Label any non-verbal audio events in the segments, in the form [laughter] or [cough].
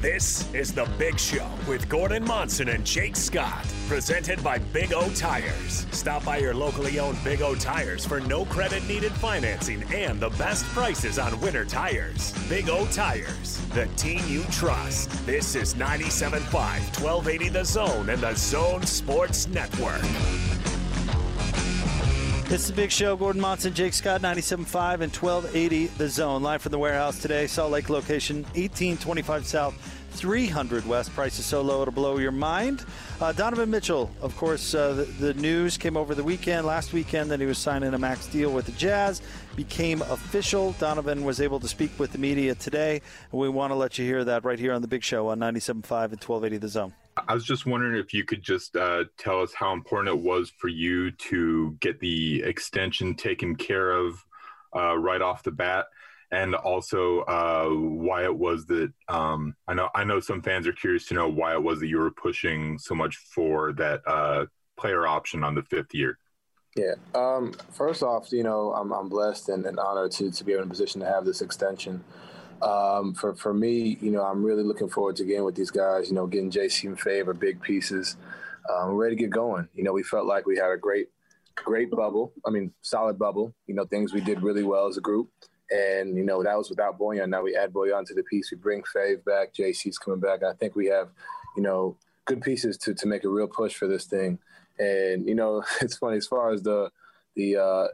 This is The Big Show with Gordon Monson and Jake Scott, presented by Big O Tires. Stop by your locally owned Big O Tires for no credit needed financing and the best prices on winter tires. Big O Tires, the team you trust. This is 97.5, 1280 The Zone and The Zone Sports Network. It's the big show. Gordon Monson, Jake Scott, 97.5 and 1280 The Zone. Live from the warehouse today. Salt Lake location, 1825 South, 300 West. Price is so low it'll blow your mind. Uh, Donovan Mitchell, of course, uh, the, the, news came over the weekend, last weekend, that he was signing a max deal with the Jazz. Became official. Donovan was able to speak with the media today, and we want to let you hear that right here on the big show on 97.5 and 1280 The Zone. I was just wondering if you could just uh, tell us how important it was for you to get the extension taken care of uh, right off the bat, and also uh, why it was that um, I know I know some fans are curious to know why it was that you were pushing so much for that uh, player option on the fifth year. Yeah. Um, first off, you know, I'm, I'm blessed and, and honored to, to be in a position to have this extension. Um, for for me, you know, I'm really looking forward to getting with these guys. You know, getting JC and Fave big pieces. Um, we're ready to get going. You know, we felt like we had a great, great bubble. I mean, solid bubble. You know, things we did really well as a group. And you know that was without Bojan. Now we add Bojan to the piece. We bring Fave back. JC's coming back. I think we have, you know, good pieces to to make a real push for this thing. And you know, [laughs] it's funny as far as the the uh,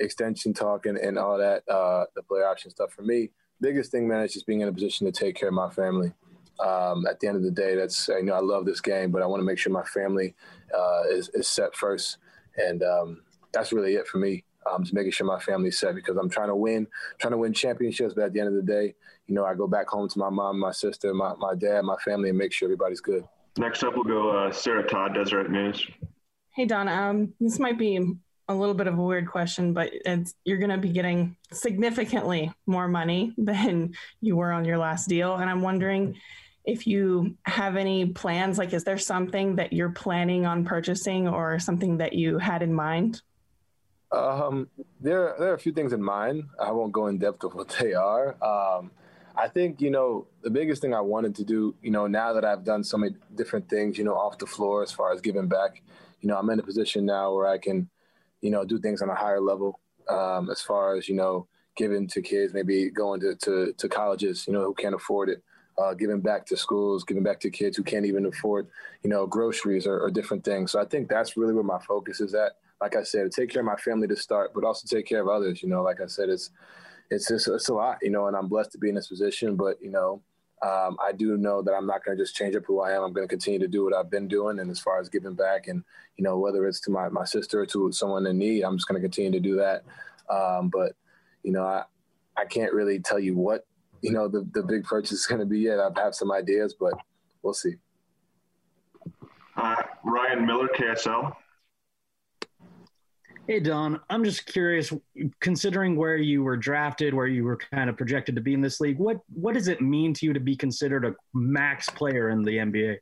extension talk and, and all that, uh, the player option stuff. For me, biggest thing, man, is just being in a position to take care of my family. Um, at the end of the day, that's you know I love this game, but I want to make sure my family uh, is, is set first, and um, that's really it for me. Um, just making sure my family's set because I'm trying to win, trying to win championships. But at the end of the day, you know, I go back home to my mom, my sister, my, my dad, my family, and make sure everybody's good. Next up, we'll go uh, Sarah Todd, Deseret News. Hey Don, um, this might be a little bit of a weird question, but you're going to be getting significantly more money [laughs] than you were on your last deal. And I'm wondering if you have any plans. Like, is there something that you're planning on purchasing or something that you had in mind? Um, there, there are a few things in mind. I won't go in depth of what they are. Um, I think, you know, the biggest thing I wanted to do, you know, now that I've done so many different things, you know, off the floor as far as giving back, you know, I'm in a position now where I can, you know, do things on a higher level um, as far as, you know, giving to kids, maybe going to, to, to colleges, you know, who can't afford it, uh, giving back to schools, giving back to kids who can't even afford, you know, groceries or, or different things. So I think that's really where my focus is at. Like I said, take care of my family to start, but also take care of others. You know, like I said, it's it's just it's a lot, you know, and I'm blessed to be in this position. But you know, um, I do know that I'm not going to just change up who I am. I'm going to continue to do what I've been doing. And as far as giving back, and you know, whether it's to my, my sister or to someone in need, I'm just going to continue to do that. Um, but you know, I I can't really tell you what you know the the big purchase is going to be yet. I have some ideas, but we'll see. Uh, Ryan Miller, KSL. Hey, Don, I'm just curious, considering where you were drafted, where you were kind of projected to be in this league, what, what does it mean to you to be considered a max player in the NBA?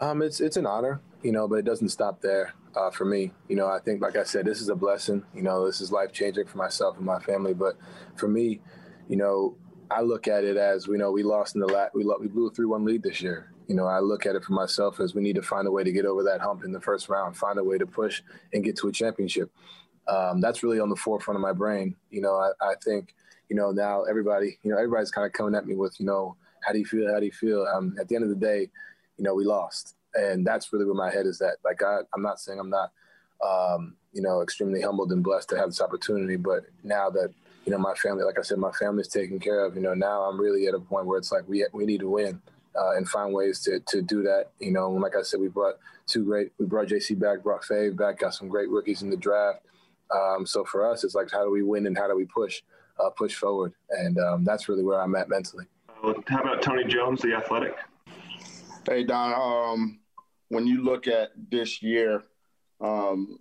Um, it's, it's an honor, you know, but it doesn't stop there uh, for me. You know, I think, like I said, this is a blessing. You know, this is life changing for myself and my family. But for me, you know, I look at it as, you know, we lost in the lat, we, we blew a 3 1 lead this year you know, I look at it for myself as we need to find a way to get over that hump in the first round, find a way to push and get to a championship. Um, that's really on the forefront of my brain. You know, I, I, think, you know, now everybody, you know, everybody's kind of coming at me with, you know, how do you feel? How do you feel? Um, at the end of the day, you know, we lost. And that's really where my head is at. Like, I, I'm not saying I'm not, um, you know, extremely humbled and blessed to have this opportunity. But now that, you know, my family, like I said, my family's taken care of, you know, now I'm really at a point where it's like we, we need to win uh, and find ways to to do that. You know, like I said, we brought two great. We brought JC back, brought Fave back, got some great rookies in the draft. Um, so for us, it's like how do we win and how do we push uh, push forward, and um, that's really where I'm at mentally. How about Tony Jones, the Athletic? Hey Don, um, when you look at this year, um,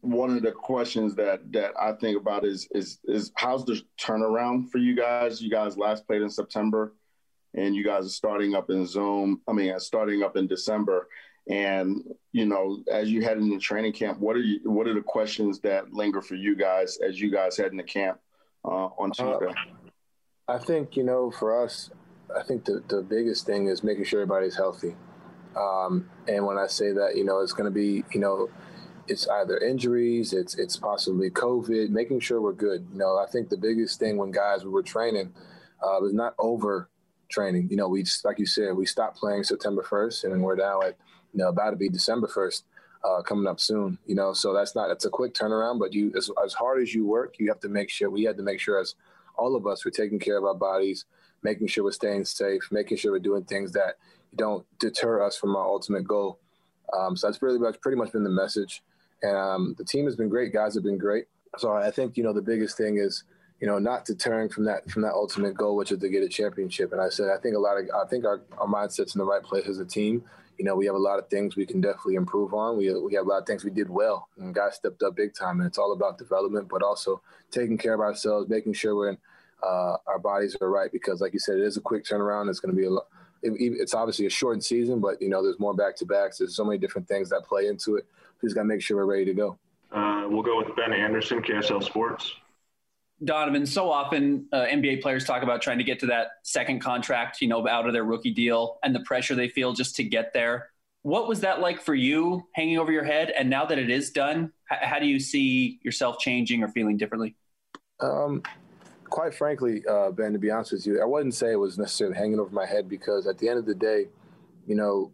one of the questions that that I think about is is is how's the turnaround for you guys? You guys last played in September and you guys are starting up in Zoom. I mean, starting up in December. And you know, as you head into training camp, what are you? What are the questions that linger for you guys as you guys head into camp uh, on uh, Tuesday? Uh, I think you know, for us, I think the the biggest thing is making sure everybody's healthy. Um, and when I say that, you know, it's going to be, you know, it's either injuries, it's it's possibly COVID, making sure we're good. You know, I think the biggest thing when guys we were training uh, was not over training. You know, we just, like you said, we stopped playing September 1st, and we're now at you know about to be December 1st. Uh, coming up soon, you know, so that's not, it's a quick turnaround, but you, as, as hard as you work, you have to make sure, we had to make sure as all of us were taking care of our bodies, making sure we're staying safe, making sure we're doing things that don't deter us from our ultimate goal. Um, so that's really much, pretty much been the message. And um, the team has been great. Guys have been great. So I think, you know, the biggest thing is, you know, not deterring from that from that ultimate goal, which is to get a championship. And I said, I think a lot of, I think our, our mindset's in the right place as a team you know, we have a lot of things we can definitely improve on. We, we have a lot of things we did well, and guys stepped up big time. And it's all about development, but also taking care of ourselves, making sure we're in, uh, our bodies are right. Because, like you said, it is a quick turnaround. It's going to be a lot. It, it's obviously a shortened season, but you know, there's more back to backs. There's so many different things that play into it. We just got to make sure we're ready to go. Uh, we'll go with Ben Anderson, KSL Sports. Donovan, so often uh, NBA players talk about trying to get to that second contract, you know, out of their rookie deal and the pressure they feel just to get there. What was that like for you hanging over your head? And now that it is done, h- how do you see yourself changing or feeling differently? Um, quite frankly, uh, Ben, to be honest with you, I wouldn't say it was necessarily hanging over my head because at the end of the day, you know,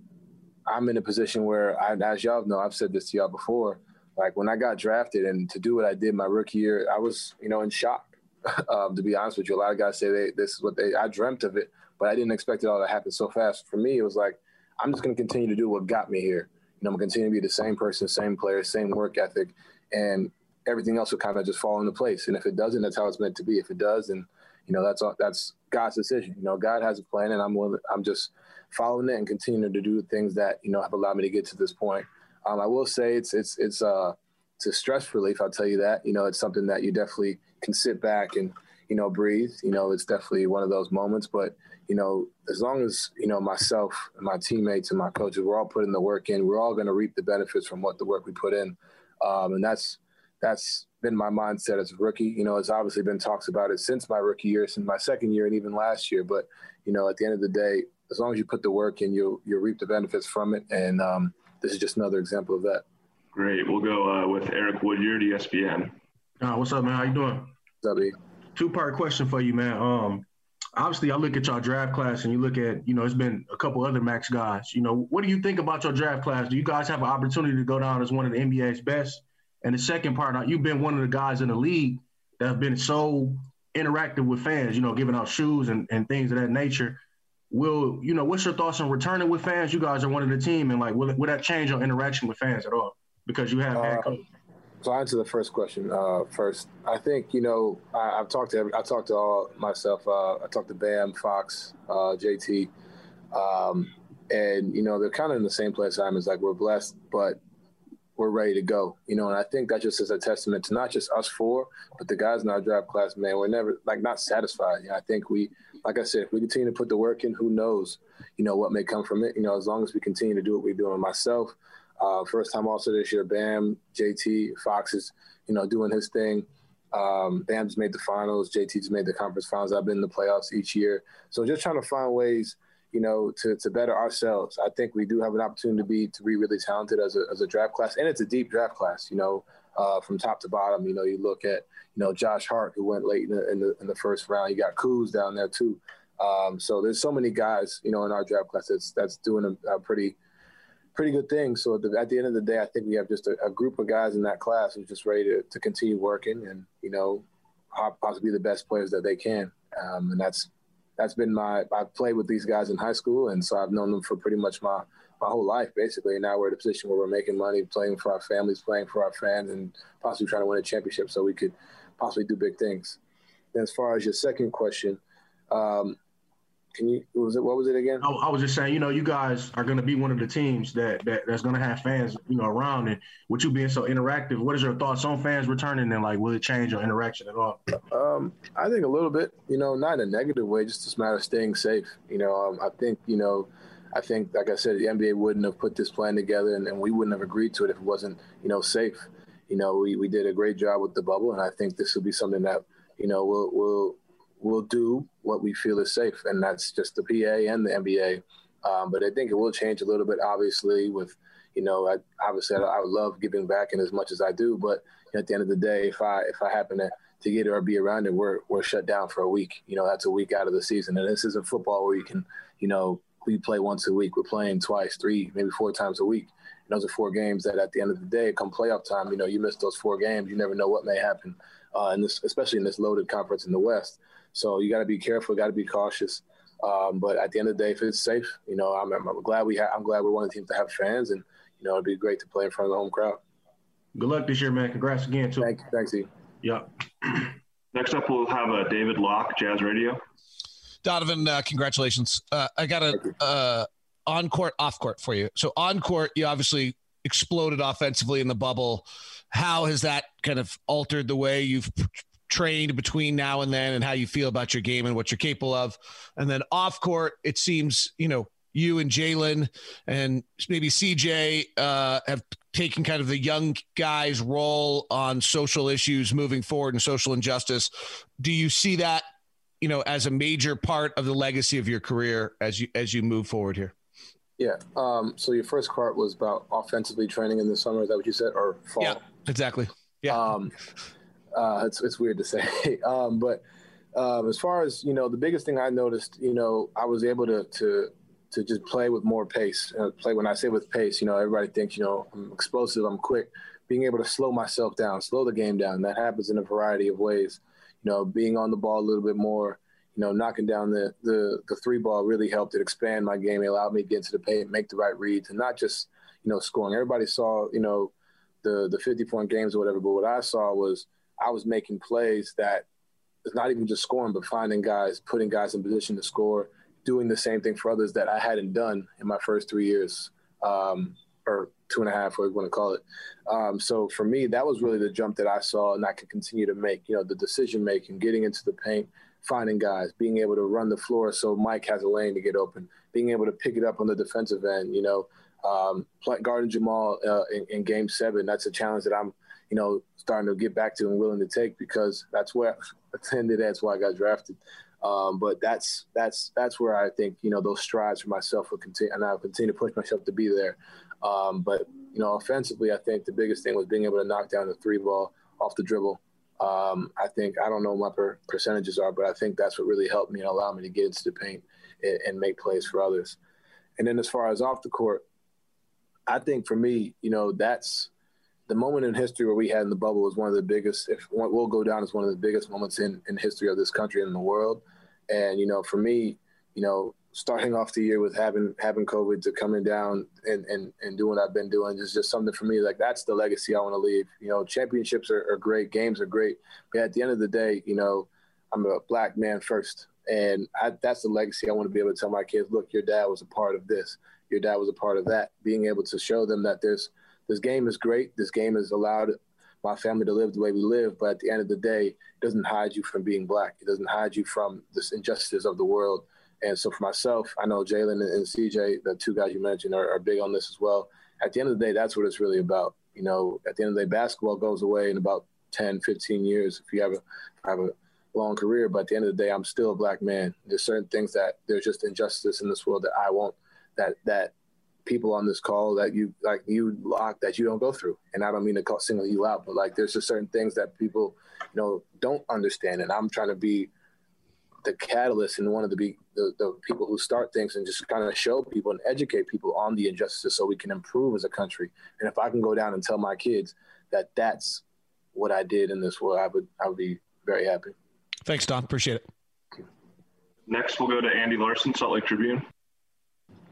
I'm in a position where, I, as y'all know, I've said this to y'all before like when I got drafted and to do what I did my rookie year, I was, you know, in shock. [laughs] um, to be honest with you, a lot of guys say they, this is what they, I dreamt of it, but I didn't expect it all to happen so fast. For me, it was like, I'm just going to continue to do what got me here. You know, I'm going to continue to be the same person, same player, same work ethic, and everything else will kind of just fall into place. And if it doesn't, that's how it's meant to be. If it does, then, you know, that's all, that's God's decision. You know, God has a plan, and I'm willing, I'm just following it and continuing to do things that you know have allowed me to get to this point. Um, I will say it's it's it's uh it's a stress relief. I'll tell you that. You know, it's something that you definitely can sit back and you know breathe. You know, it's definitely one of those moments. But you know, as long as you know myself and my teammates and my coaches, we're all putting the work in. We're all going to reap the benefits from what the work we put in, um, and that's that's been my mindset as a rookie. You know, it's obviously been talks about it since my rookie year, since my second year, and even last year. But you know, at the end of the day, as long as you put the work in, you'll you'll reap the benefits from it. And um, this is just another example of that. Great. We'll go uh, with Eric Woodyard, ESPN. Uh, what's up, man? How you doing? What's up, E? Two part question for you, man. Um, obviously, I look at your draft class, and you look at, you know, it's been a couple other max guys. You know, what do you think about your draft class? Do you guys have an opportunity to go down as one of the NBA's best? And the second part, uh, you've been one of the guys in the league that have been so interactive with fans. You know, giving out shoes and, and things of that nature will you know what's your thoughts on returning with fans? You guys are one of the team, and like will, will that change your interaction with fans at all? Because you have uh, So I answer the first question uh, first. I think you know I, have talked to every, I talked to all myself. Uh, I talked to Bam, Fox, uh, JT, um, and you know they're kind of in the same place I'm. Is like we're blessed, but we're ready to go. You know, and I think that just is a testament to not just us four, but the guys in our draft class. Man, we're never like not satisfied. You know, I think we like I said, if we continue to put the work in, who knows, you know, what may come from it. You know, as long as we continue to do what we're doing. Myself, uh, first time also this year, Bam, JT, Fox is, you know, doing his thing. Um, Bam's made the finals. JT's made the conference finals. I've been in the playoffs each year. So just trying to find ways, you know, to, to better ourselves. I think we do have an opportunity to be to be really talented as a, as a draft class, and it's a deep draft class. You know, uh, from top to bottom. You know, you look at you know Josh Hart who went late in the in the, in the first round. You got Kuz down there too. Um, so there's so many guys you know in our draft class that's that's doing a, a pretty pretty good thing. So at the, at the, end of the day, I think we have just a, a, group of guys in that class who's just ready to, to continue working and you know possibly the best players that they can. Um, and that's that's been my I've played with these guys in high school, and so I've known them for pretty much my my whole life basically. And now we're in a position where we're making money, playing for our families, playing for our fans, and possibly trying to win a championship so we could possibly do big things. And as far as your second question, um, can you what was it what was it again? I, I, was just saying, you know, you guys are going to be one of the teams that, that that's going to have fans, you know, around. And with you being so interactive, what is your thoughts on fans returning? And like, will it change your interaction at all? Um, I think a little bit. You know, not in a negative way, just a matter of staying safe. You know, um, I think you know I think, like I said, the NBA wouldn't have put this plan together, and, and we wouldn't have agreed to it if it wasn't, you know, safe. You know, we, we did a great job with the bubble, and I think this will be something that, you know, we'll we'll we'll do what we feel is safe, and that's just the PA and the NBA. Um, but I think it will change a little bit, obviously, with you know, I obviously I, I would love giving back in as much as I do, but at the end of the day, if I if I happen to to get it or be around it, we're we're shut down for a week. You know, that's a week out of the season, and this isn't football where you can, you know, we play once a week. We're playing twice, three, maybe four times a week. And those are four games that, at the end of the day, come playoff time, you know, you miss those four games, you never know what may happen, uh, in this, especially in this loaded conference in the West. So you got to be careful, got to be cautious. Um, but at the end of the day, if it's safe, you know, I'm, I'm glad we ha- I'm glad we're one of the teams to have fans, and you know, it'd be great to play in front of the home crowd. Good luck this year, man. Congrats again, too. Thank, you. thanks, E. Yeah. Next up, we'll have uh, David Locke, Jazz Radio. Donovan, uh, congratulations. Uh, I got a uh, on court, off court for you. So on court, you obviously exploded offensively in the bubble. How has that kind of altered the way you've trained between now and then, and how you feel about your game and what you're capable of? And then off court, it seems you know you and Jalen and maybe CJ uh, have taken kind of the young guys' role on social issues moving forward and social injustice. Do you see that, you know, as a major part of the legacy of your career as you as you move forward here? Yeah. Um, so your first part was about offensively training in the summer. Is that what you said, or fall? Yeah, exactly. Yeah. Um, uh, it's it's weird to say, [laughs] um, but um, as far as you know, the biggest thing I noticed, you know, I was able to to to just play with more pace. Uh, play when I say with pace, you know, everybody thinks you know I'm explosive, I'm quick. Being able to slow myself down, slow the game down. That happens in a variety of ways. You know, being on the ball a little bit more. You know, knocking down the the the three ball really helped it expand my game. It allowed me to get into the paint, make the right reads, and not just you know scoring. Everybody saw you know the the 50 point games or whatever, but what I saw was I was making plays that it's not even just scoring, but finding guys, putting guys in position to score, doing the same thing for others that I hadn't done in my first three years, um, or two and a half, whatever you want to call it. Um, so for me, that was really the jump that I saw, and I can continue to make. You know, the decision making, getting into the paint, finding guys, being able to run the floor so Mike has a lane to get open, being able to pick it up on the defensive end. You know, um, guarding Jamal uh, in, in Game Seven. That's a challenge that I'm, you know, starting to get back to and willing to take because that's where I [laughs] attended. That's why I got drafted. Um, but that's that's that's where I think you know those strides for myself will continue, and I'll continue to push myself to be there. Um, but you know, offensively, I think the biggest thing was being able to knock down the three ball off the dribble. Um, I think I don't know what my per- percentages are, but I think that's what really helped me and allowed me to get into the paint and, and make plays for others. And then as far as off the court, I think for me, you know, that's the moment in history where we had in the bubble was one of the biggest. If will go down as one of the biggest moments in in history of this country and in the world. And you know, for me, you know, starting off the year with having having COVID to coming down and and and doing what I've been doing is just something for me. Like that's the legacy I want to leave. You know, championships are, are great, games are great, but at the end of the day, you know, I'm a black man first, and I, that's the legacy I want to be able to tell my kids. Look, your dad was a part of this. Your dad was a part of that. Being able to show them that this this game is great. This game has allowed my family to live the way we live. But at the end of the day, it doesn't hide you from being black. It doesn't hide you from this injustice of the world. And so for myself, I know Jalen and CJ, the two guys you mentioned, are, are, big on this as well. At the end of the day, that's what it's really about. You know, at the end of the day, basketball goes away in about 10, 15 years if you have a have a long career. But at the end of the day, I'm still a black man. There's certain things that there's just injustice in this world that I won't that that people on this call that you like you Locke that you don't go through and i don't mean to call single you out but like there's just certain things that people you know don't understand and i'm trying to be the catalyst and one of the be the, the people who start things and just kind of show people and educate people on the injustices so we can improve as a country and if i can go down and tell my kids that that's what i did in this world i would i would be very happy thanks don appreciate it next we'll go to andy larsen salt lake tribune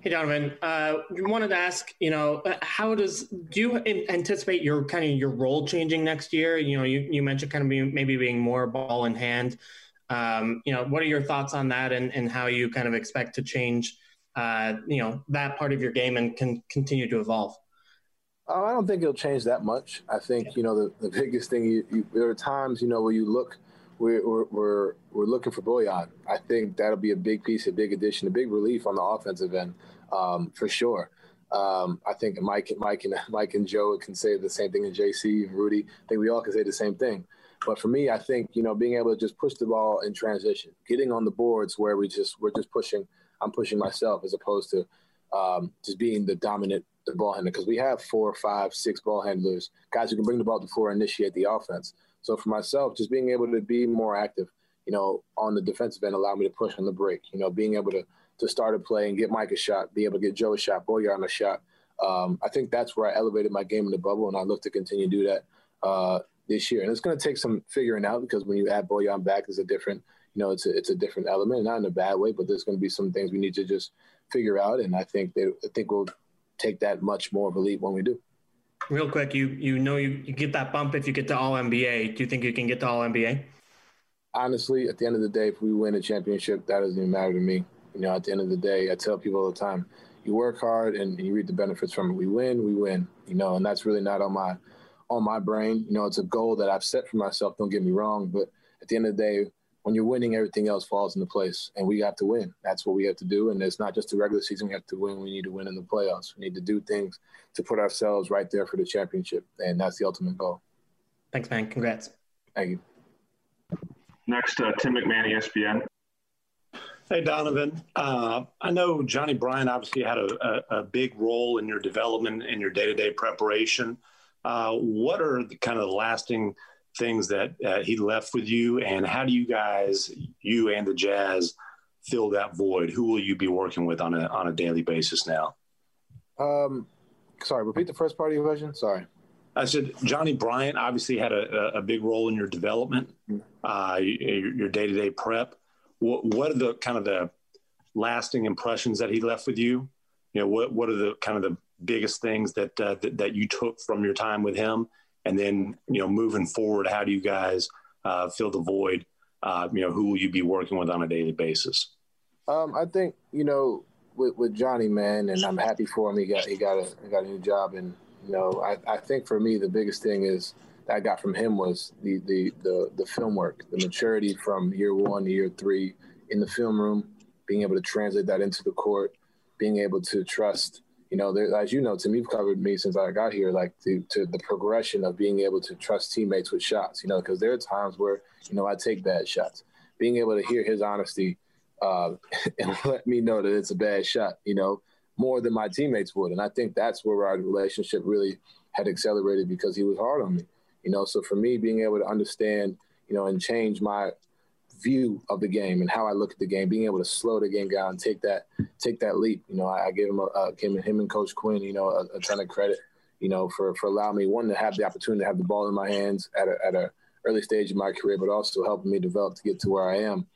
Hey, Donovan. Uh, wanted to ask, you know, uh, how does do you anticipate your kind of your role changing next year? You know, you, you mentioned kind of being, maybe being more ball in hand. Um, you know, what are your thoughts on that, and, and how you kind of expect to change, uh, you know, that part of your game and can continue to evolve? Uh, I don't think it'll change that much. I think you know the, the biggest thing. You, you, there are times you know where you look we're, we're, we're, we're looking for Bojan. I think that'll be a big piece, a big addition, a big relief on the offensive end. um, for sure. Um, I think Mike, Mike, and Mike and Joe can say the same thing, and JC and Rudy. I think we all can say the same thing. But for me, I think you know being able to just push the ball in transition, getting on the boards where we just we're just pushing. I'm pushing myself as opposed to um, just being the dominant the ball handler because we have four, five, six ball handlers, guys who can bring the ball to the floor initiate the offense. So for myself, just being able to be more active, you know, on the defensive end, allow me to push on the break. You know, being able to to start a play and get Mike a shot, be able to get Joe a shot, Bojan a shot. Um, I think that's where I elevated my game in the bubble, and I look to continue to do that uh, this year. And it's going to take some figuring out because when you add Bojan back, it's a different, you know, it's a, it's a different element, not in a bad way, but there's going to be some things we need to just figure out. And I think that I think we'll take that much more of a leap when we do. Real quick, you you know you, you get that bump if you get to All NBA. Do you think you can get to All NBA? Honestly, at the end of the day, if we win a championship, that doesn't even matter to me. You know, at the end of the day, I tell people all the time, you work hard and you reap the benefits from it. We win, we win. You know, and that's really not on my on my brain. You know, it's a goal that I've set for myself. Don't get me wrong, but at the end of the day, when you're winning, everything else falls into place, and we have to win. That's what we have to do, and it's not just the regular season. We have to win. We need to win in the playoffs. We need to do things to put ourselves right there for the championship, and that's the ultimate goal. Thanks, man. Congrats. Thank you. Next, uh, Tim McMahon, ESPN. Hey, Donovan. Uh, I know Johnny Bryant obviously had a, a, a, big role in your development and your day to day preparation. Uh, what are the kind of the lasting things that uh, he left with you, and how do you guys, you and the Jazz, fill that void? Who will you be working with on a on a daily basis now? Um, sorry, repeat the first part of your question. Sorry. I said Johnny Bryant obviously had a, a big role in your development, mm-hmm. uh, your day to day prep. What, what are the kind of the lasting impressions that he left with you? You know, what what are the kind of the biggest things that uh, that, you took from your time with him, and then you know, moving forward, how do you guys uh, fill the void? Uh, you know, who will you be working with on a daily basis? Um, I think you know with, with Johnny, man, and I'm happy for him. He got he got a he got a new job, and you know, I, I think for me the biggest thing is that I got from him was the the the the film work, the maturity from year one to year three in the film room, being able to translate that into the court, being able to trust you know, there, as you know, Tim, you've covered me since I got here, like to, to the progression of being able to trust teammates with shots, you know, because there are times where, you know, I take bad shots. Being able to hear his honesty uh, [laughs] and let me know that it's a bad shot, you know, more than my teammates would. And I think that's where our relationship really had accelerated because he was hard on me, you know. So for me, being able to understand, you know, and change my view of the game and how I look at the game, being able to slow the game down, and take that take that leap. You know, I, I gave him a, uh, him, him and Coach Quin, you know, a, a, ton of credit, you know, for for allowing me one to have the opportunity to have the ball in my hands at a at a early stage of my career, but also helping me develop to get to where I am.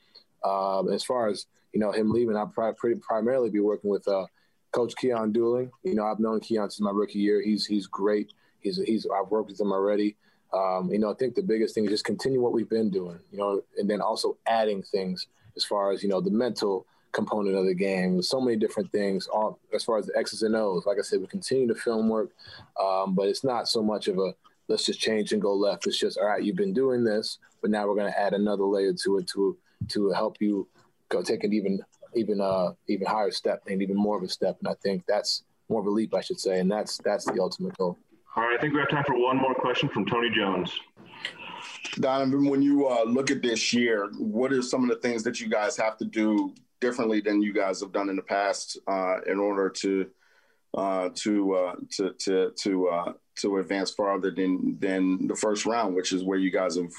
Um, as far as you know, him leaving, I'll probably primarily be working with uh, Coach Keon Dooling. You know, I've known Keon since my rookie year. He's he's great. He's he's I've worked with him already. Um, you know, I think the biggest thing is just continue what we've been doing, you know, and then also adding things as far as, you know, the mental component of the game. So many different things all, as far as the X's and O's. Like I said, we continue to film work, um, but it's not so much of a let's just change and go left. It's just, all right, you've been doing this, but now we're going to add another layer to it to to help you go take an even even uh even higher step and even more of a step. And I think that's more of a leap, I should say, and that's that's the ultimate goal. All right, I think we have time for one more question from Tony Jones. Donovan, when you uh, look at this year, what are some of the things that you guys have to do differently than you guys have done in the past uh, in order to uh, to, uh, to to to uh, to advance farther than than the first round, which is where you guys have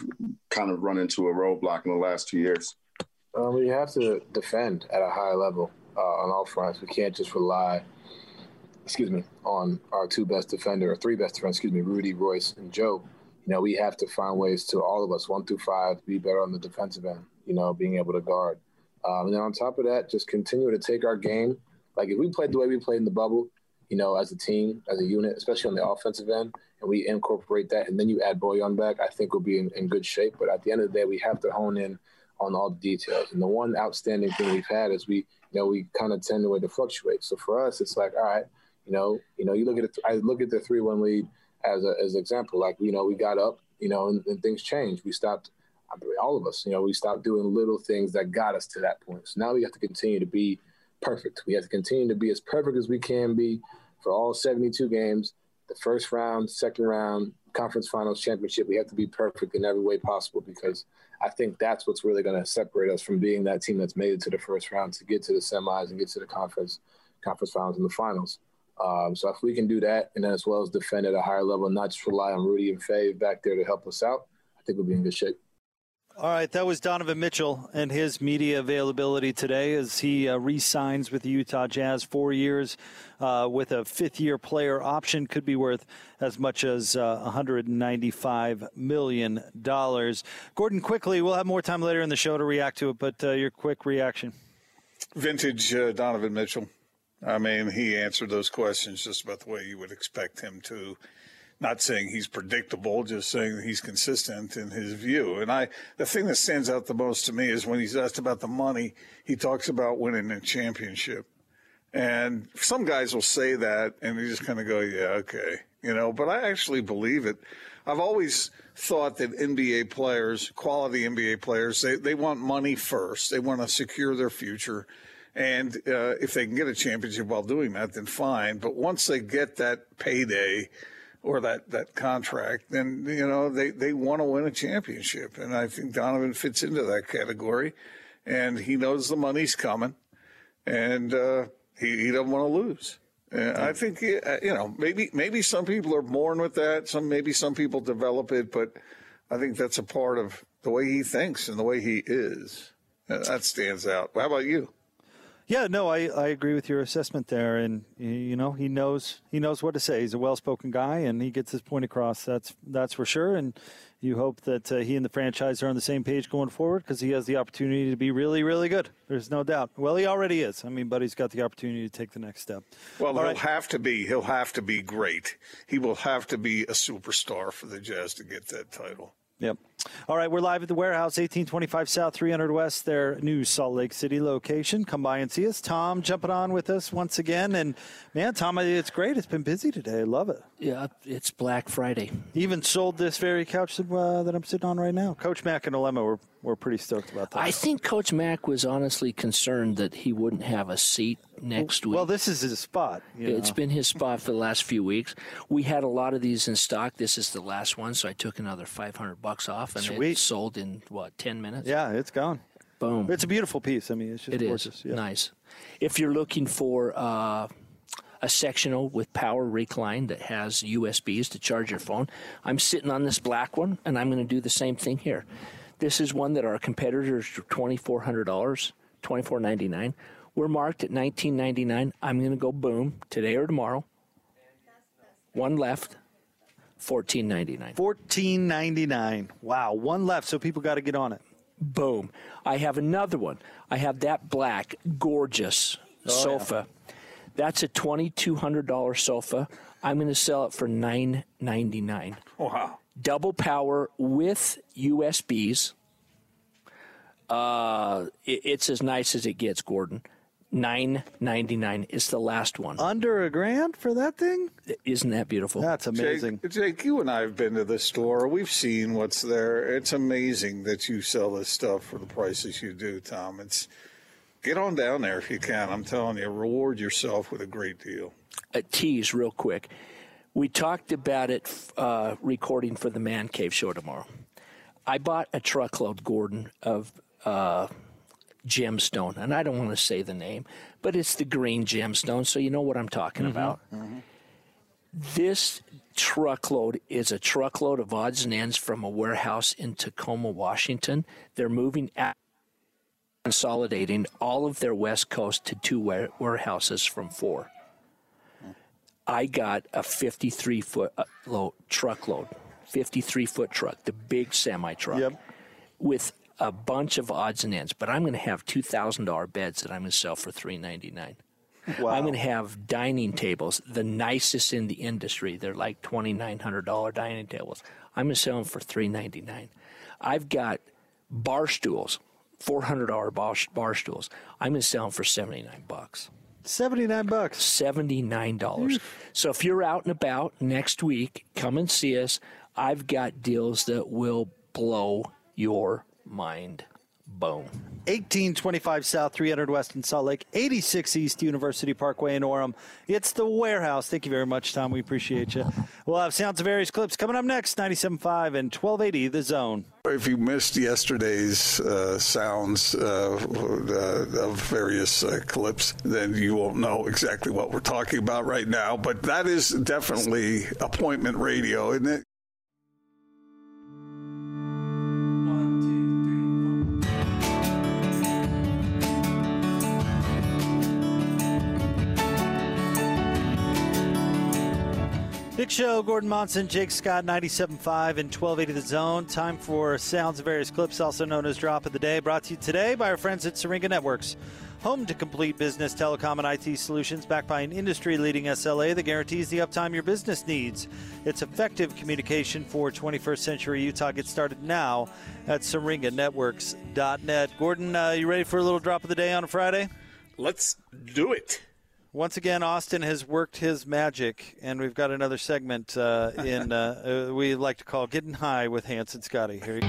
kind of run into a roadblock in the last two years? Um, we have to defend at a high level uh, on all fronts. We can't just rely excuse me, on our two best defender or three best defenders, excuse me, Rudy, Royce, and Joe. You know, we have to find ways to all of us, one through five, be better on the defensive end. You know, being able to guard. Um, and then on top of that, just continue to take our game. Like if we played the way we played in the bubble, you know, as a team, as a unit, especially on the offensive end, and we incorporate that, and then you add Bojan back, I think we'll be in, in good shape. But at the end of the day, we have to hone in on all the details. And the one outstanding thing we've had is we, you know, we kind of tend to to fluctuate. So for us, it's like, all right, you know, you know, you look at it. I look at the three-one lead as a, as an example. Like, you know, we got up, you know, and, and things changed. We stopped. All of us, you know, we stopped doing little things that got us to that point. So now we have to continue to be perfect. We have to continue to be as perfect as we can be for all 72 games. The first round, second round, conference finals, championship. We have to be perfect in every way possible because I think that's what's really going to separate us from being that team that's made it to the first round to get to the semis and get to the conference conference finals and the finals. Um, so if we can do that, and then as well as defend at a higher level, not just rely on Rudy and Faye back there to help us out, I think we'll be in good shape. All right, that was Donovan Mitchell and his media availability today as he uh, re-signs with the Utah Jazz four years uh, with a fifth-year player option, could be worth as much as uh, 195 million dollars. Gordon, quickly, we'll have more time later in the show to react to it, but uh, your quick reaction. Vintage uh, Donovan Mitchell. I mean, he answered those questions just about the way you would expect him to. Not saying he's predictable, just saying he's consistent in his view. And I, the thing that stands out the most to me is when he's asked about the money, he talks about winning a championship. And some guys will say that and you just kind of go, yeah, okay, you know, but I actually believe it. I've always thought that NBA players, quality NBA players, they, they want money first. They want to secure their future. And uh, if they can get a championship while doing that, then fine. But once they get that payday or that, that contract, then, you know, they, they want to win a championship. And I think Donovan fits into that category. And he knows the money's coming. And uh, he, he doesn't want to lose. And I think, uh, you know, maybe maybe some people are born with that. Some maybe some people develop it, but I think that's a part of the way he thinks and the way he is. That stands out. How about you? Yeah, no, I, I agree with your assessment there, and you know he knows he knows what to say. He's a well-spoken guy, and he gets his point across. That's that's for sure. And you hope that uh, he and the franchise are on the same page going forward because he has the opportunity to be really, really good. There's no doubt. Well, he already is. I mean, but he's got the opportunity to take the next step. Well, All he'll right. have to be. He'll have to be great. He will have to be a superstar for the Jazz to get that title. Yep. All right, we're live at the warehouse, 1825 South, 300 West, their new Salt Lake City location. Come by and see us. Tom jumping on with us once again. And man, Tom, it's great. It's been busy today. I love it. Yeah, it's Black Friday. Even sold this very couch that, uh, that I'm sitting on right now. Coach Mack and Alema were we're pretty stoked about that. I think Coach Mack was honestly concerned that he wouldn't have a seat next week. Well, this is his spot. It's know. been his spot for the last few weeks. We had a lot of these in stock. This is the last one, so I took another 500 bucks off, and Sweet. it sold in what 10 minutes. Yeah, it's gone. Boom. It's a beautiful piece. I mean, it's just it gorgeous. Is. Yeah. Nice. If you're looking for uh, a sectional with power recline that has USBs to charge your phone, I'm sitting on this black one, and I'm going to do the same thing here. This is one that our competitors are twenty four hundred dollars, twenty four ninety nine. We're marked at nineteen ninety nine. I'm going to go boom today or tomorrow. One left. Fourteen ninety nine. Fourteen ninety nine. Wow, one left. So people got to get on it. Boom. I have another one. I have that black, gorgeous Oh, sofa. That's a twenty two hundred dollar sofa. I'm going to sell it for nine ninety nine. Wow. Double power with USBs. Uh, it- it's as nice as it gets, Gordon. Nine ninety nine is the last one. Under a grand for that thing? Isn't that beautiful? That's amazing. Jake, Jake, you and I have been to the store. We've seen what's there. It's amazing that you sell this stuff for the prices you do, Tom. It's get on down there if you can. I'm telling you, reward yourself with a great deal. a tease real quick. We talked about it uh, recording for the Man Cave show tomorrow. I bought a truckload, Gordon, of uh, gemstone, and I don't want to say the name, but it's the green gemstone, so you know what I'm talking about. This truckload is a truckload of odds and ends from a warehouse in Tacoma, Washington. They're moving out, consolidating all of their West Coast to two warehouses from four. I got a 53 foot uh, load, truckload, 53 foot truck, the big semi truck, with a bunch of odds and ends. But I'm going to have two thousand dollar beds that I'm going to sell for three ninety nine. Wow. I'm going to have dining tables, the nicest in the industry. They're like twenty nine hundred dollar dining tables. I'm going to sell them for three ninety nine. I've got bar stools, four hundred dollar bar, bar stools. I'm going to sell them for seventy nine bucks. 79 bucks. $79. So if you're out and about next week, come and see us. I've got deals that will blow your mind. Boom. 1825 South, 300 West in Salt Lake, 86 East University Parkway in Orem. It's the warehouse. Thank you very much, Tom. We appreciate you. [laughs] We'll have sounds of various clips coming up next 97.5 and 1280 The Zone. If you missed yesterday's uh, sounds uh, uh, of various uh, clips, then you won't know exactly what we're talking about right now. But that is definitely appointment radio, isn't it? Big Show, Gordon Monson, Jake Scott, 97.5 and 1280 The Zone. Time for Sounds of Various Clips, also known as Drop of the Day, brought to you today by our friends at Syringa Networks. Home to complete business, telecom, and IT solutions backed by an industry leading SLA that guarantees the uptime your business needs. It's effective communication for 21st century Utah. Get started now at syringanetworks.net. Gordon, uh, you ready for a little drop of the day on a Friday? Let's do it. Once again, Austin has worked his magic, and we've got another segment uh, [laughs] in uh, uh, we like to call "Getting High" with Hans and Scotty. Here, you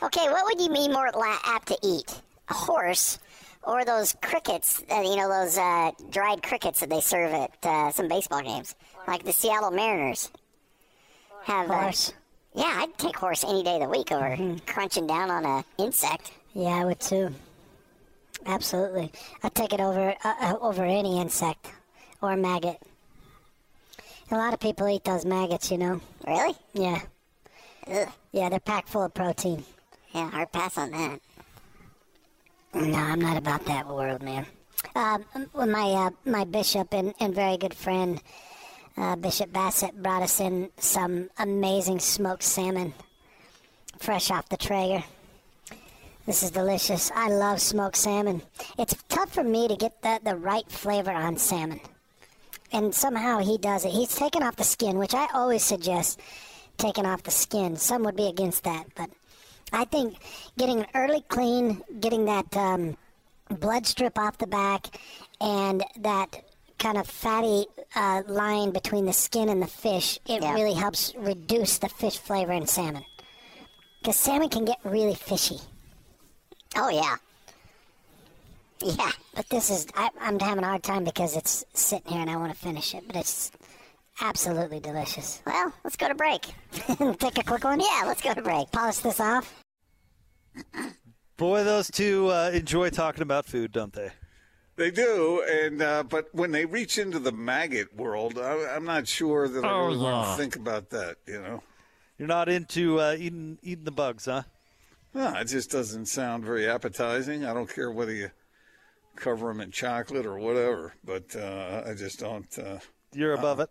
Okay, what would you be more la- apt to eat? A horse or those crickets, uh, you know, those uh, dried crickets that they serve at uh, some baseball games? Like the Seattle Mariners have. uh, Horse. yeah, I'd take horse any day of the week over crunching down on a insect. Yeah, I would too. Absolutely, I'd take it over uh, uh, over any insect or maggot. A lot of people eat those maggots, you know. Really? Yeah. Yeah, they're packed full of protein. Yeah, hard pass on that. No, I'm not about that world, man. Um, well, my uh, my bishop and, and very good friend, uh, Bishop Bassett, brought us in some amazing smoked salmon, fresh off the Traeger. This is delicious. I love smoked salmon. It's tough for me to get the, the right flavor on salmon. And somehow he does it. He's taken off the skin, which I always suggest taking off the skin. Some would be against that, but I think getting an early clean, getting that um, blood strip off the back, and that kind of fatty uh, line between the skin and the fish, it Yeah. really helps reduce the fish flavor in salmon. Because salmon can get really fishy. Oh, yeah. Yeah. But this is, I, I'm having a hard time because it's sitting here and I want to finish it, but it's absolutely delicious. Well, let's go to break. [laughs] Take a quick one? Yeah, let's go to break. Polish this off. [clears throat] Boy, those two uh, enjoy talking about food, don't they? They do, and uh, but when they reach into the maggot world, I, I'm not sure that I Oh, really want to think about that. You know, You're not into uh, eating eating the bugs, huh? No, it just doesn't sound very appetizing. I don't care whether you cover them in chocolate or whatever, but uh, I just don't. Uh, You're above it.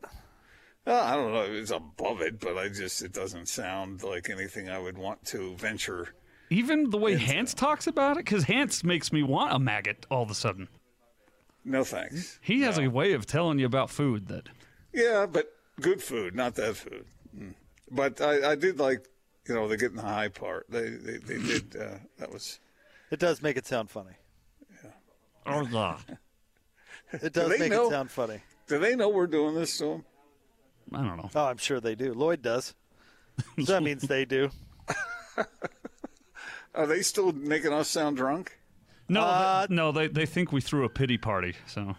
Uh, I don't know. It's above it, but I just it doesn't sound like anything I would want to venture. Even the way Hans talks about it, because Hans makes me want a maggot all of a sudden. No thanks. He has a way of telling you about food that. Yeah, but good food, not that food. Mm. But I, I did like, you know, the getting the high part. They they, they did. Uh, that was. It does make it sound funny. Yeah. Oh yeah. It does they make know- it sound funny. Do they know we're doing this to them? I don't know. Oh, I'm sure they do. Lloyd does. so that means they do. [laughs] Are they still making us sound drunk? No, Uh, th- no, they they think we threw a pity party. So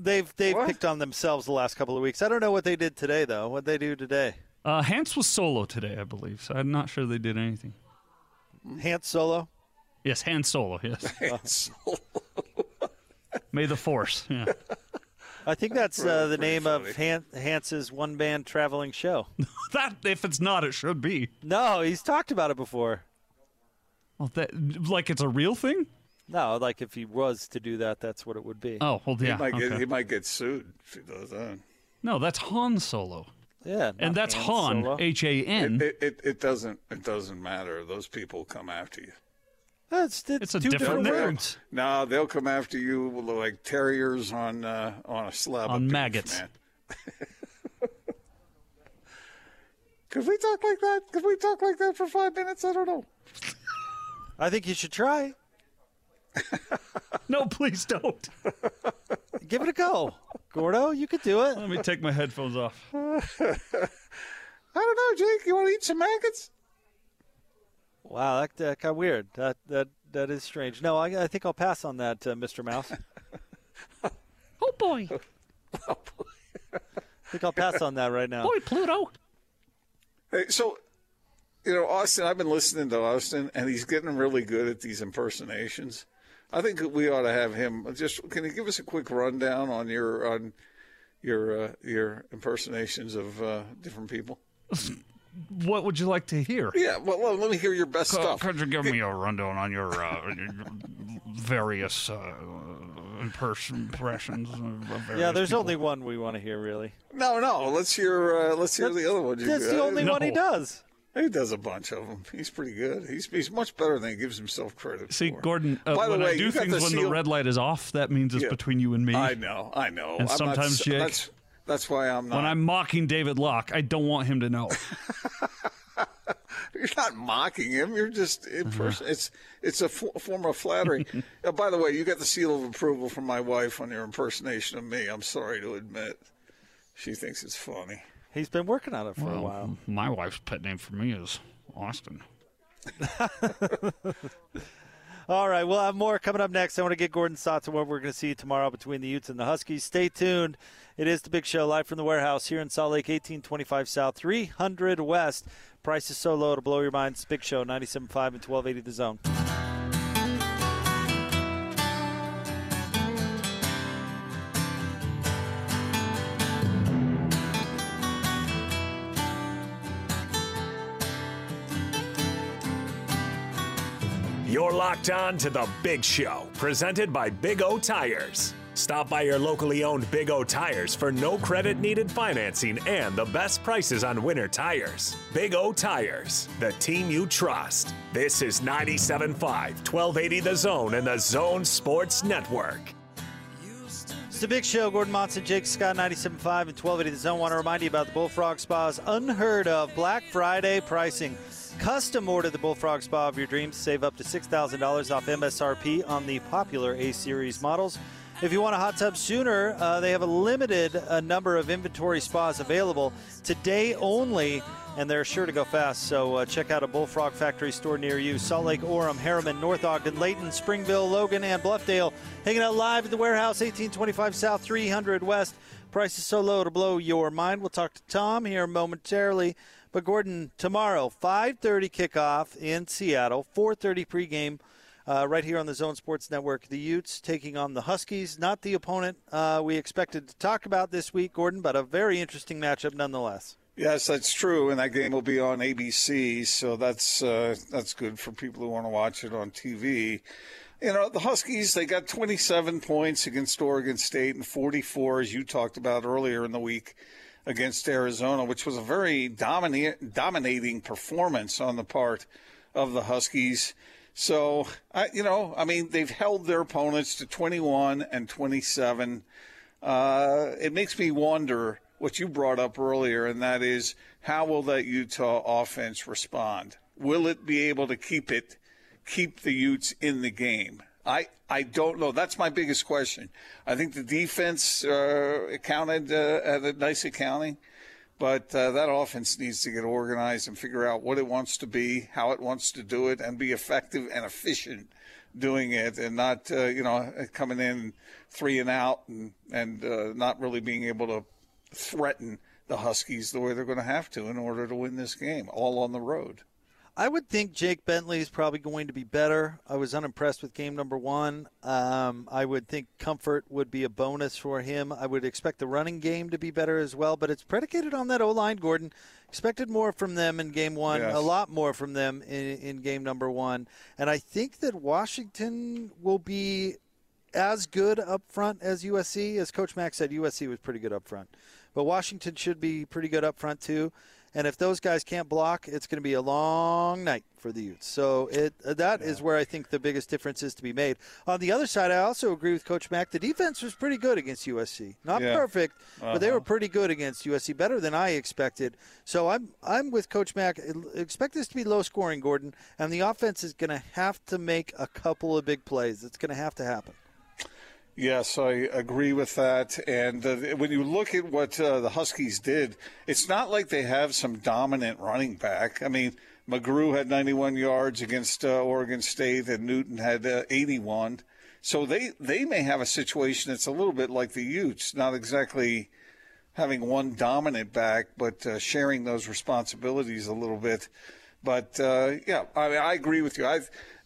They've they've picked on themselves the last couple of weeks. I don't know what they did today though. What they do today? Uh, Hans was solo today, I believe. So I'm not sure they did anything. Hans solo. Yes, Hans Solo. Yes. [laughs] Hans Solo. May the Force. Yeah. I think that's uh, the Pretty name of Han- Hans's one band traveling show. [laughs] that if it's not, it should be. No, he's talked about it before. Well, that like it's a real thing. No, like if he was to do that, that's what it would be. Oh well, yeah. He might get okay. he might get sued if he does that. No, that's Han Solo. Yeah, and that's Han Han, Solo. H A N. It, it it doesn't it doesn't matter. Those people come after you. That's It's a two different different name. words. No, they'll come after you like terriers on uh, on a slab On of beef, maggots. man. [laughs] Could we talk like that? Could we talk like that for five minutes? I don't know. I think you should try. [laughs] no, please don't. Give it a go, Gordo. You could do it. Let me take my headphones off. [laughs] I don't know, Jake. You want to eat some maggots? Wow, that, that got weird. That that that is strange. No, I, I think I'll pass on that, uh, Mr. Mouse. [laughs] Oh boy. [laughs] oh boy. I think I'll pass on that right now. Boy, Pluto. Hey, so you know, Austin, I've been listening to Austin, and he's getting really good at these impersonations. I think we ought to have him. Just can you give us a quick rundown on your on your uh, your impersonations of uh, different people? What would you like to hear? Yeah, well, well, let me hear your best Could, stuff. could you give me a rundown on your, uh, your various uh, impers- impressions? Of various Yeah, there's people? only one we want to hear, really. No, no, let's hear uh, let's hear the other one. you That's the got. only one he does. He does a bunch of them. He's pretty good. He's he's much better than he gives himself credit See, for. Gordon, uh, By the when way, I do things the when the red light is off, that means it's Yeah. between you and me. I know, I know. And I'm sometimes, s- Jake, that's that's why I'm not. when I'm mocking David Locke, I don't want him to know. [laughs] You're not mocking him. You're just Uh-huh. It's it's a f- form of flattery. [laughs] uh, by the way, you got the seal of approval from my wife on your impersonation of me. I'm sorry to admit, she thinks it's funny. He's been working on it for a while. My wife's pet name for me is Austin. [laughs] All right, we'll have more coming up next. I want to get Gordon's thoughts on what we're going to see tomorrow between the Utes and the Huskies. Stay tuned. It is the big show live from the warehouse here in Salt Lake, 1825 South, 300 West. Price is so low to blow your mind. It's Big Show, 97.5 and 1280 The Zone. Locked on to the Big Show, presented by Big O Tires. Stop by your locally owned Big O Tires for no credit needed financing and the best prices on winter tires. Big O Tires, the team you trust. This is 97.5, 1280 The Zone and the Zone Sports Network. It's the big show. Gordon Monson, Jake Scott, 97.5 and 1280 The Zone. Want to remind you about the Bullfrog Spa's unheard of Black Friday pricing. Custom order the Bullfrog Spa of your dreams. Save up to $6,000 off MSRP on the popular A Series models. If you want a hot tub sooner, uh, they have a limited uh, number of inventory spas available today only, and they're sure to go fast. So uh, check out a Bullfrog Factory store near you. Salt Lake, Orem, Herriman, North Ogden, Layton, Springville, Logan, and Bluffdale. Hanging out live at the warehouse, 1825 South, 300 West. Price is so low to blow your mind. We'll talk to Tom here momentarily. But Gordon, tomorrow, 5:30 kickoff in Seattle, 4:30 pregame. Uh, right here on the Zone Sports Network, the Utes taking on the Huskies. Not the opponent uh, we expected to talk about this week, Gordon, but a very interesting matchup nonetheless. Yes, that's true, and that game will be on ABC, so that's uh, that's good for people who want to watch it on TV. You know, the Huskies they got 27 points against Oregon State and 44, as you talked about earlier in the week, against Arizona, which was a very dominating performance on the part of the Huskies. So, I, you know, I mean, they've held their opponents to 21 and 27. Uh, it makes me wonder what you brought up earlier, and that is how will that Utah offense respond? Will it be able to keep it, keep the Utes in the game? I, I don't know. That's my biggest question. I think the defense uh, accounted uh, had a nice accounting, but uh, that offense needs to get organized and figure out what it wants to be, how it wants to do it, and be effective and efficient doing it, and not uh, you know coming in three and out and and uh, not really being able to threaten the Huskies the way they're going to have to in order to win this game, all on the road. I would think Jake Bentley is probably going to be better. I was unimpressed with game number one. Um, I would think comfort would be a bonus for him. I would expect the running game to be better as well, but it's predicated on that O line, Gordon. Expected more from them in game one, Yes. a lot more from them in, in game number one. And I think that Washington will be as good up front as USC. As Coach Mack said, USC was pretty good up front. But Washington should be pretty good up front, too. And if those guys can't block, it's going to be a long night for the Utes. So it uh, that is where I think the biggest difference is to be made. On the other side, I also agree with Coach Mack. The defense was pretty good against USC. Not Yeah. perfect, but they Uh-huh. were pretty good against USC, better than I expected. So I'm I'm with Coach Mack. Expect this to be low scoring, Gordon, and the offense is going to have to make a couple of big plays. It's going to have to happen. Yes, I agree with that. And uh, when you look at what uh, the Huskies did, it's not like they have some dominant running back. I mean, McGrew had 91 yards against uh, Oregon State, and Newton had uh, 81. So they they may have a situation that's a little bit like the Utes, not exactly having one dominant back, but uh, sharing those responsibilities a little bit. But uh, yeah, I mean, I agree with you. I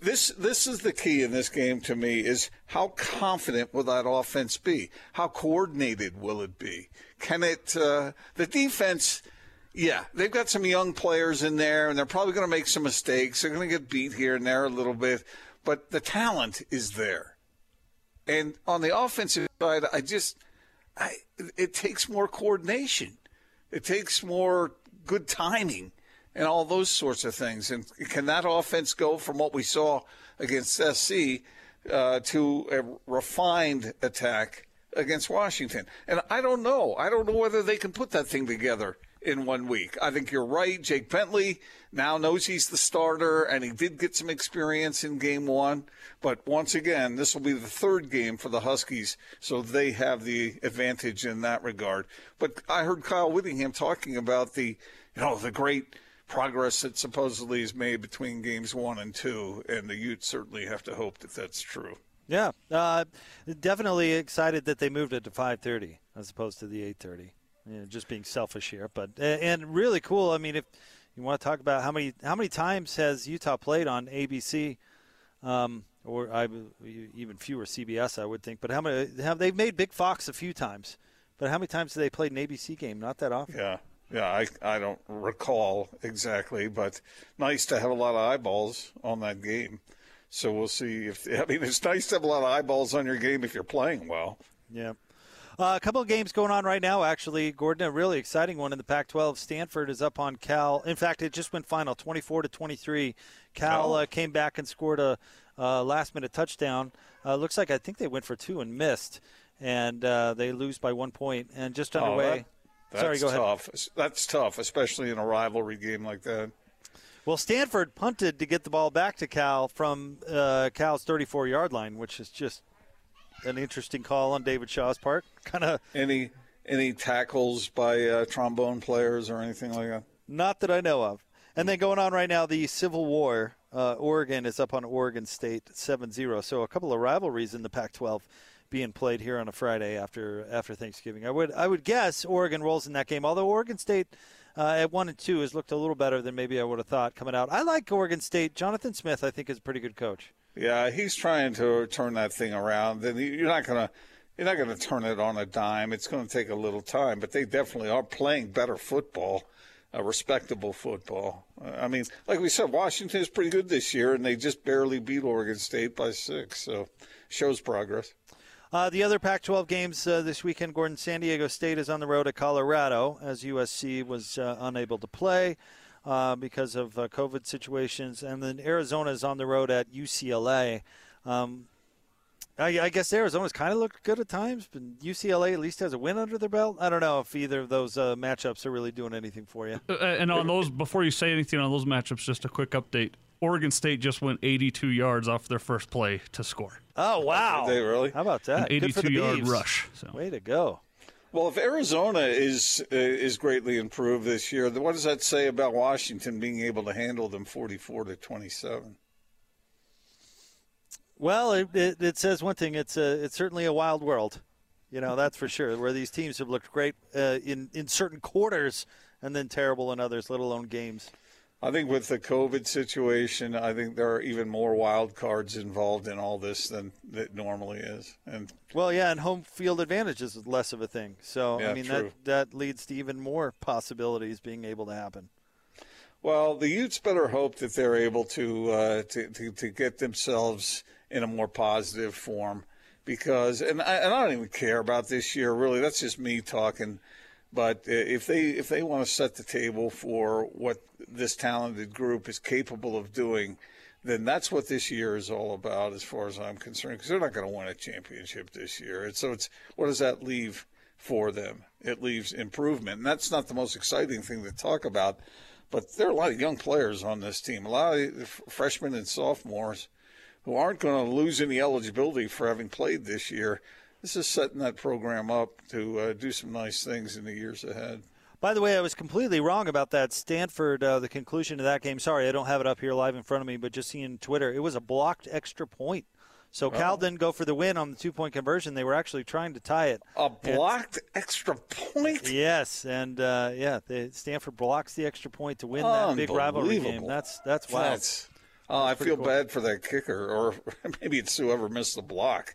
this this is the key in this game to me is how confident will that offense be? How coordinated will it be? Can it uh, the defense? Yeah, they've got some young players in there, and they're probably going to make some mistakes. They're going to get beat here and there a little bit, but the talent is there. And on the offensive side, I just, I, it takes more coordination. It takes more good timing and all those sorts of things. And can that offense go from what we saw against SC uh, to a refined attack against Washington? And I don't know. I don't know whether they can put that thing together in one week. I think you're right. Jake Bentley now knows he's the starter, and he did get some experience in game one. But once again, this will be the third game for the Huskies, so they have the advantage in that regard. But I heard Kyle Whittingham talking about the, you know, the great progress that supposedly is made between games one and two, and the Utes certainly have to hope that that's true. Yeah, uh, definitely excited that they moved it to 5:30 as opposed to the 8:30 you know, just being selfish here, but and really cool. I mean, if you want to talk about how many how many times has Utah played on ABC, um, or I, even fewer CBS, I would think. But how many have they made Big Fox a few times? But how many times have they played an ABC game? Not that often. Yeah, yeah. I I don't recall exactly, but nice to have a lot of eyeballs on that game. So we'll see if [laughs] I mean it's nice to have a lot of eyeballs on your game if you're playing well. Yeah. Uh, a couple of games going on right now, actually. Gordon, a really exciting one in the Pac 12. Stanford is up on Cal. In fact, it just went final 24 to 23. Cal uh, came back and scored a uh, last minute touchdown. Uh, looks like I think they went for two and missed, and uh, they lose by one point and just Oh, underway. That- Sorry, that's go ahead. tough. That's tough, especially in a rivalry game like that. Well, Stanford punted to get the ball back to Cal from uh, Cal's 34 yard line, which is just an interesting call on David Shaw's part. [laughs] Kind of any any tackles by uh, trombone players or anything like that. Not that I know of. And then going on right now, the Civil War. Uh, Oregon is up on Oregon State 7-0. So a couple of rivalries in the Pac-12 being played here on a Friday after after Thanksgiving. I would I would guess Oregon rolls in that game. Although Oregon State uh, at one and two has looked a little better than maybe I would have thought coming out. I like Oregon State. Jonathan Smith, I think, is a pretty good coach. Yeah, he's trying to turn that thing around. And you're not gonna you're not gonna turn it on a dime. It's going to take a little time, but they definitely are playing better football, uh, respectable football. I mean, like we said, Washington is pretty good this year, and they just barely beat Oregon State by six. So shows progress. Uh, the other Pac 12 games uh, this weekend, Gordon, San Diego State is on the road at Colorado as USC was uh, unable to play uh, because of uh, COVID situations. And then Arizona is on the road at UCLA. Um, I, I guess Arizona's kind of looked good at times, but UCLA at least has a win under their belt. I don't know if either of those uh, matchups are really doing anything for you. Uh, and on those, before you say anything on those matchups, just a quick update. Oregon State just went 82 yards off their first play to score. Oh, wow. Did they really? How about that? An Good for the 82 yard Beavs. rush. So. Way to go. Well, if Arizona is uh, is greatly improved this year, then what does that say about Washington being able to handle them 44 to 27? Well, it, it, it says one thing. It's a, it's certainly a wild world, you know that's for sure. Where these teams have looked great uh, in in certain quarters and then terrible in others, let alone games. I think with the COVID situation, I think there are even more wild cards involved in all this than it normally is. And Well, yeah, and home field advantage is less of a thing. So I mean true. that that leads to even more possibilities being able to happen. well, the Utes better hope that they're able to uh, to, to to get themselves in a more positive form, because and I, and I don't even care about this year really. That's just me talking. But uh, if they if they want to set the table for what this talented group is capable of doing, then that's what this year is all about, as far as I'm concerned. Because they're not going to win a championship this year, and so it's what does that leave for them? It leaves improvement, and that's not the most exciting thing to talk about. But there are a lot of young players on this team, a lot of freshmen and sophomores who aren't going to lose any eligibility for having played this year. This is setting that program up to uh, do some nice things in the years ahead. By the way, I was completely wrong about that Stanford, uh, the conclusion of that game. Sorry, I don't have it up here live in front of me, but just seeing Twitter, it was a blocked extra point. So Cal didn't go for the win on the two point conversion. They were actually trying to tie it. A blocked extra point? Yes, and uh, yeah, the, Stanford blocks the extra point to win that big rivalry game. That's that's wild. That's- oh, I feel cool. bad for that kicker, or [laughs] maybe it's whoever missed the block.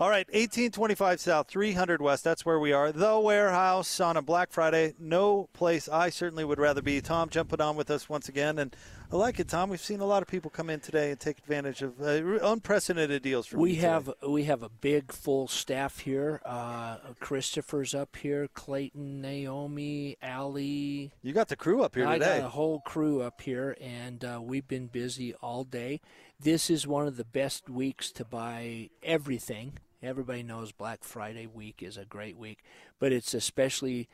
All right, 1825 South, 300 West. That's where we are. The warehouse on a Black Friday. No place I certainly would rather be. Tom jumping on with us once again. And I like it, Tom. We've seen a lot of people come in today and take advantage of uh, unprecedented deals for we me today. have we have a big full staff here. Uh, Christopher's up here, Clayton, Naomi, Allie. You got the crew up here I today. got a whole crew up here, and uh, we've been busy all day. This is one of the best weeks to buy everything. Everybody knows Black Friday week is a great week, but it's especially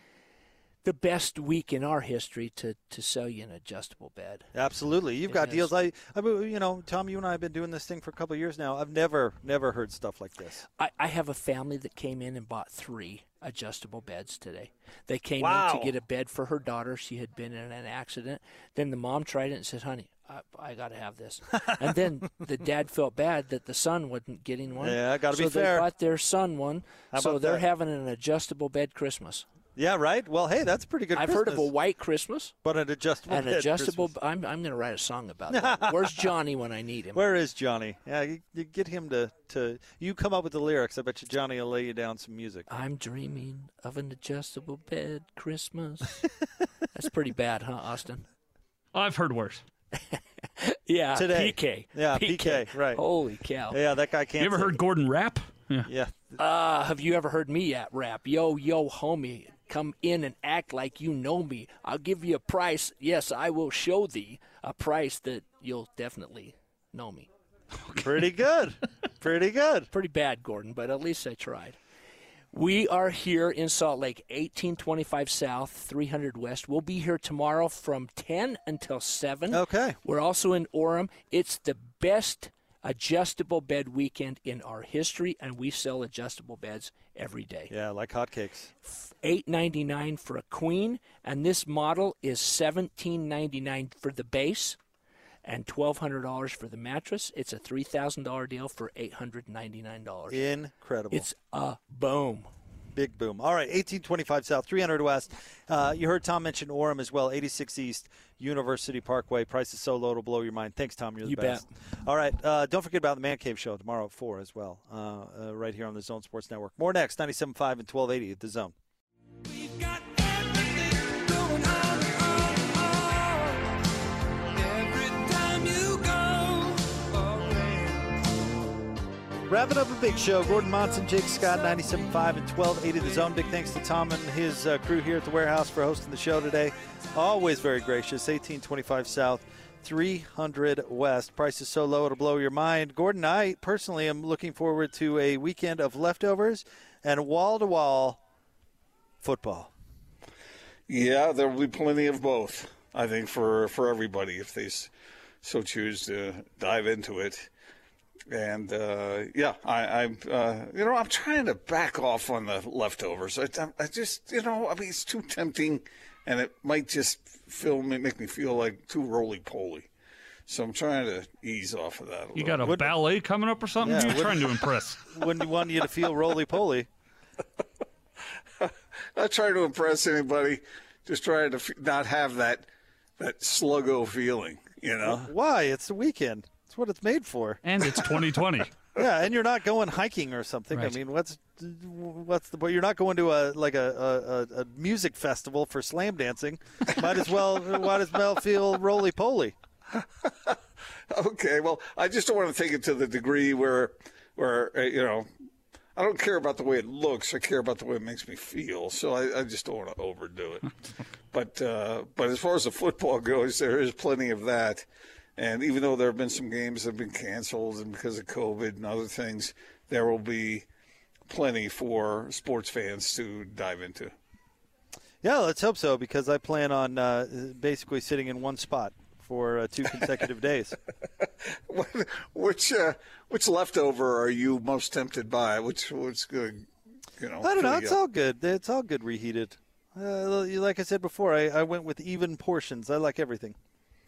the best week in our history to, to sell you an adjustable bed. Absolutely, you've It got has- deals. I, I, you know, Tom, you and I have been doing this thing for a couple of years now. I've never, never heard stuff like this. I, I have a family that came in and bought three adjustable beds today. They came Wow. in to get a bed for her daughter. She had been in an accident. Then the mom tried it and said, "Honey, I, I got to have this." and then the dad felt bad that the son wasn't getting one. Yeah, gotta be fair. so they bought their son one. How so they're that? having an adjustable bed Christmas. Yeah, right. Well, hey, that's a pretty good. I've heard of a white Christmas. but an adjustable. An bed adjustable. Christmas. I'm I'm going to write a song about that. [laughs] Where's Johnny when I need him? Where is Johnny? Yeah, you, you get him to, to. You come up with the lyrics. I bet you Johnny will lay you down some music. I'm dreaming of an adjustable bed Christmas. [laughs] That's pretty bad, huh, Austin? I've heard worse. Yeah, Today. PK. Yeah, PK, right. Holy cow. Yeah, that guy can't. You ever sing. heard Gordon rap? Yeah. Yeah. Uh, have you ever heard me at rap? Yo, yo, homie, come in and act like you know me. I'll give you a price. Yes, I will show thee a price that you'll definitely know me. Pretty good. [laughs] Pretty good. Pretty bad, Gordon, but at least I tried. We are here in Salt Lake, 1825 South, 300 West. We'll be here tomorrow from 10 until 7. Okay. We're also in Orem. It's the best adjustable bed weekend in our history, and we sell adjustable beds every day. Yeah, like hotcakes. Eight ninety nine for a queen, and this model is seventeen ninety nine for the base, and twelve hundred dollars for the mattress. It's a three thousand dollar deal for eight hundred ninety nine dollars. Incredible. It's a boom. Big boom. All right, 1825 South, 300 West. Uh, you heard Tom mention Orem as well, 86 East, University Parkway. Price is so low it'll blow your mind. Thanks, Tom. You're the You bet. best. All right, uh, don't forget about the Man Cave Show tomorrow at 4 as well, uh, uh, right here on the Zone Sports Network. More next, 97.5 and 1280 at the Zone. Wrapping up a big show. Gordon Monson, Jake Scott, 97.5 and 1280 The Zone. Big thanks to Tom and his uh, crew here at the warehouse for hosting the show today. Always very gracious. 1825 South, 300 West. Price is so low it'll blow your mind. Gordon, I personally am looking forward to a weekend of leftovers and wall to wall football. Yeah, there will be plenty of both. I think for for everybody if they so choose to dive into it. And uh, yeah, I, I'm uh, you know I'm trying to back off on the leftovers. I, I just you know I mean it's too tempting, and it might just feel make me feel like too roly poly. So I'm trying to ease off of that. A little bit. You little. got a ballet coming up or something? Yeah, you wouldn't- trying to impress? [laughs] [laughs] Wouldn't want you to feel roly poly. [laughs] Not trying to impress anybody, just trying to f- not have that that sluggo feeling. You know. Why? It's the weekend. It's what it's made for. And it's [laughs] 2020. Yeah, and you're not going hiking or something. I mean, what's what's the point? You're not going to a like a, a, a, a music festival for slam dancing. Might as well [laughs] might as well feel roly poly. [laughs] Okay, well, I just don't want to take it to the degree where, where uh, you know, I don't care about the way it looks. I care about the way it makes me feel. So I, I just don't want to overdo it. but uh, but as far as the football goes, there is plenty of that. And even though there have been some games that have been canceled and because of COVID and other things, there will be plenty for sports fans to dive into. Yeah, let's hope so because I plan on uh, basically sitting in one spot for uh, two consecutive [laughs] days. which uh, which leftover are you most tempted by? Which what's good? You know, I don't know. It's you? all good. It's all good reheated. Uh, like I said before, I, I went with even portions. I like everything.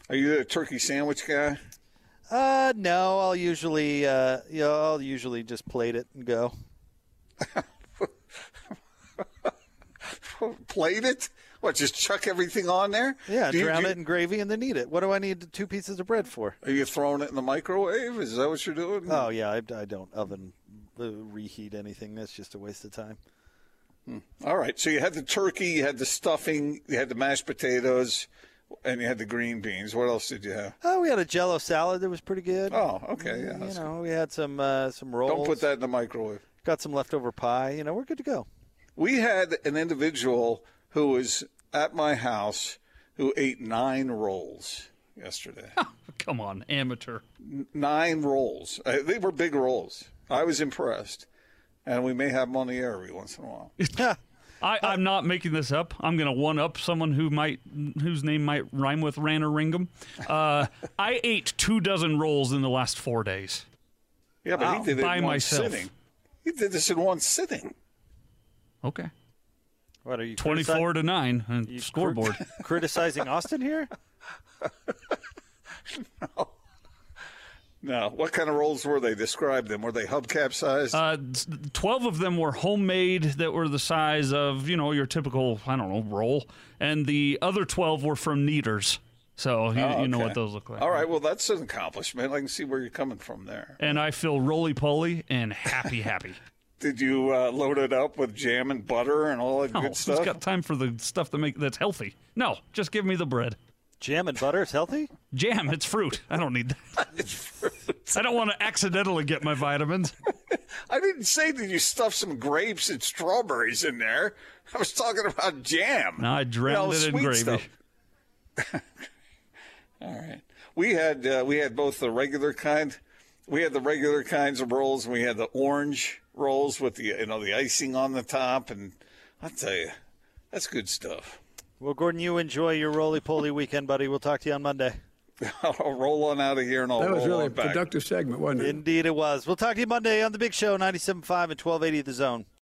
Are you a turkey sandwich guy? Uh, no. I'll usually, uh, you know, I'll usually just plate it and go. [laughs] Plate it? What? Just chuck everything on there? Yeah, Do drown you- it in gravy and then eat it. What do I need two pieces of bread for? Are you throwing it in the microwave? Is that what you're doing? Oh yeah, I, I don't oven uh, reheat anything. That's just a waste of time. All right. So you had the turkey, you had the stuffing, you had the mashed potatoes, and you had the green beans. What else did you have? Oh, we had a Jello salad that was pretty good. Oh, okay. Yeah, you that's know, we had some uh, some rolls. Don't put that in the microwave. Got some leftover pie. You know, we're good to go. We had an individual who was at my house who ate nine rolls yesterday. [laughs] Come on, amateur. N- nine rolls. Uh, they were big rolls. I was impressed. And we may have them on the air every once in a while. [laughs] [laughs] I, I'm not making this up. I'm going to one up someone who might, whose name might rhyme with Ranner Ringham. Uh, [laughs] I ate two dozen rolls in the last four days. Yeah, but he did it by in one myself. sitting. He did this in one sitting. Okay. What are you? 24 to 9 and scoreboard. [laughs] criticizing Austin here? [laughs] No. What kind of rolls were they? Describe them. Were they hubcap sized? Uh, 12 of them were homemade that were the size of, you know, your typical, I don't know, roll. And the other 12 were from Kneaders. So you, Oh, you know what those look like. All right. Well, that's an accomplishment. I can see where you're coming from there. And I feel roly poly and happy, happy. [laughs] Did you uh, load it up with jam and butter and all that No, good [laughs] who's stuff? got time for the stuff that make that's healthy? No, just give me the bread. Jam and butter is healthy? [laughs] Jam, it's fruit. I don't need that. [laughs] I don't want to accidentally get my vitamins. [laughs] I didn't say that you stuff some grapes and strawberries in there. I was talking about jam. No, I drowned You know, it in gravy. All right. We had uh, we had both the regular kind. We had the regular kinds of rolls, and we had the orange rolls with the you know the icing on the top. And I'll tell you, that's good stuff. Well, Gordon, you enjoy your roly poly weekend, buddy. We'll talk to you on Monday. [laughs] I'll roll on out of here and I'll That was roll really a back. productive segment, wasn't it? Indeed, it was. We'll talk to you Monday on the Big Show, 97.5 and 1280 The Zone.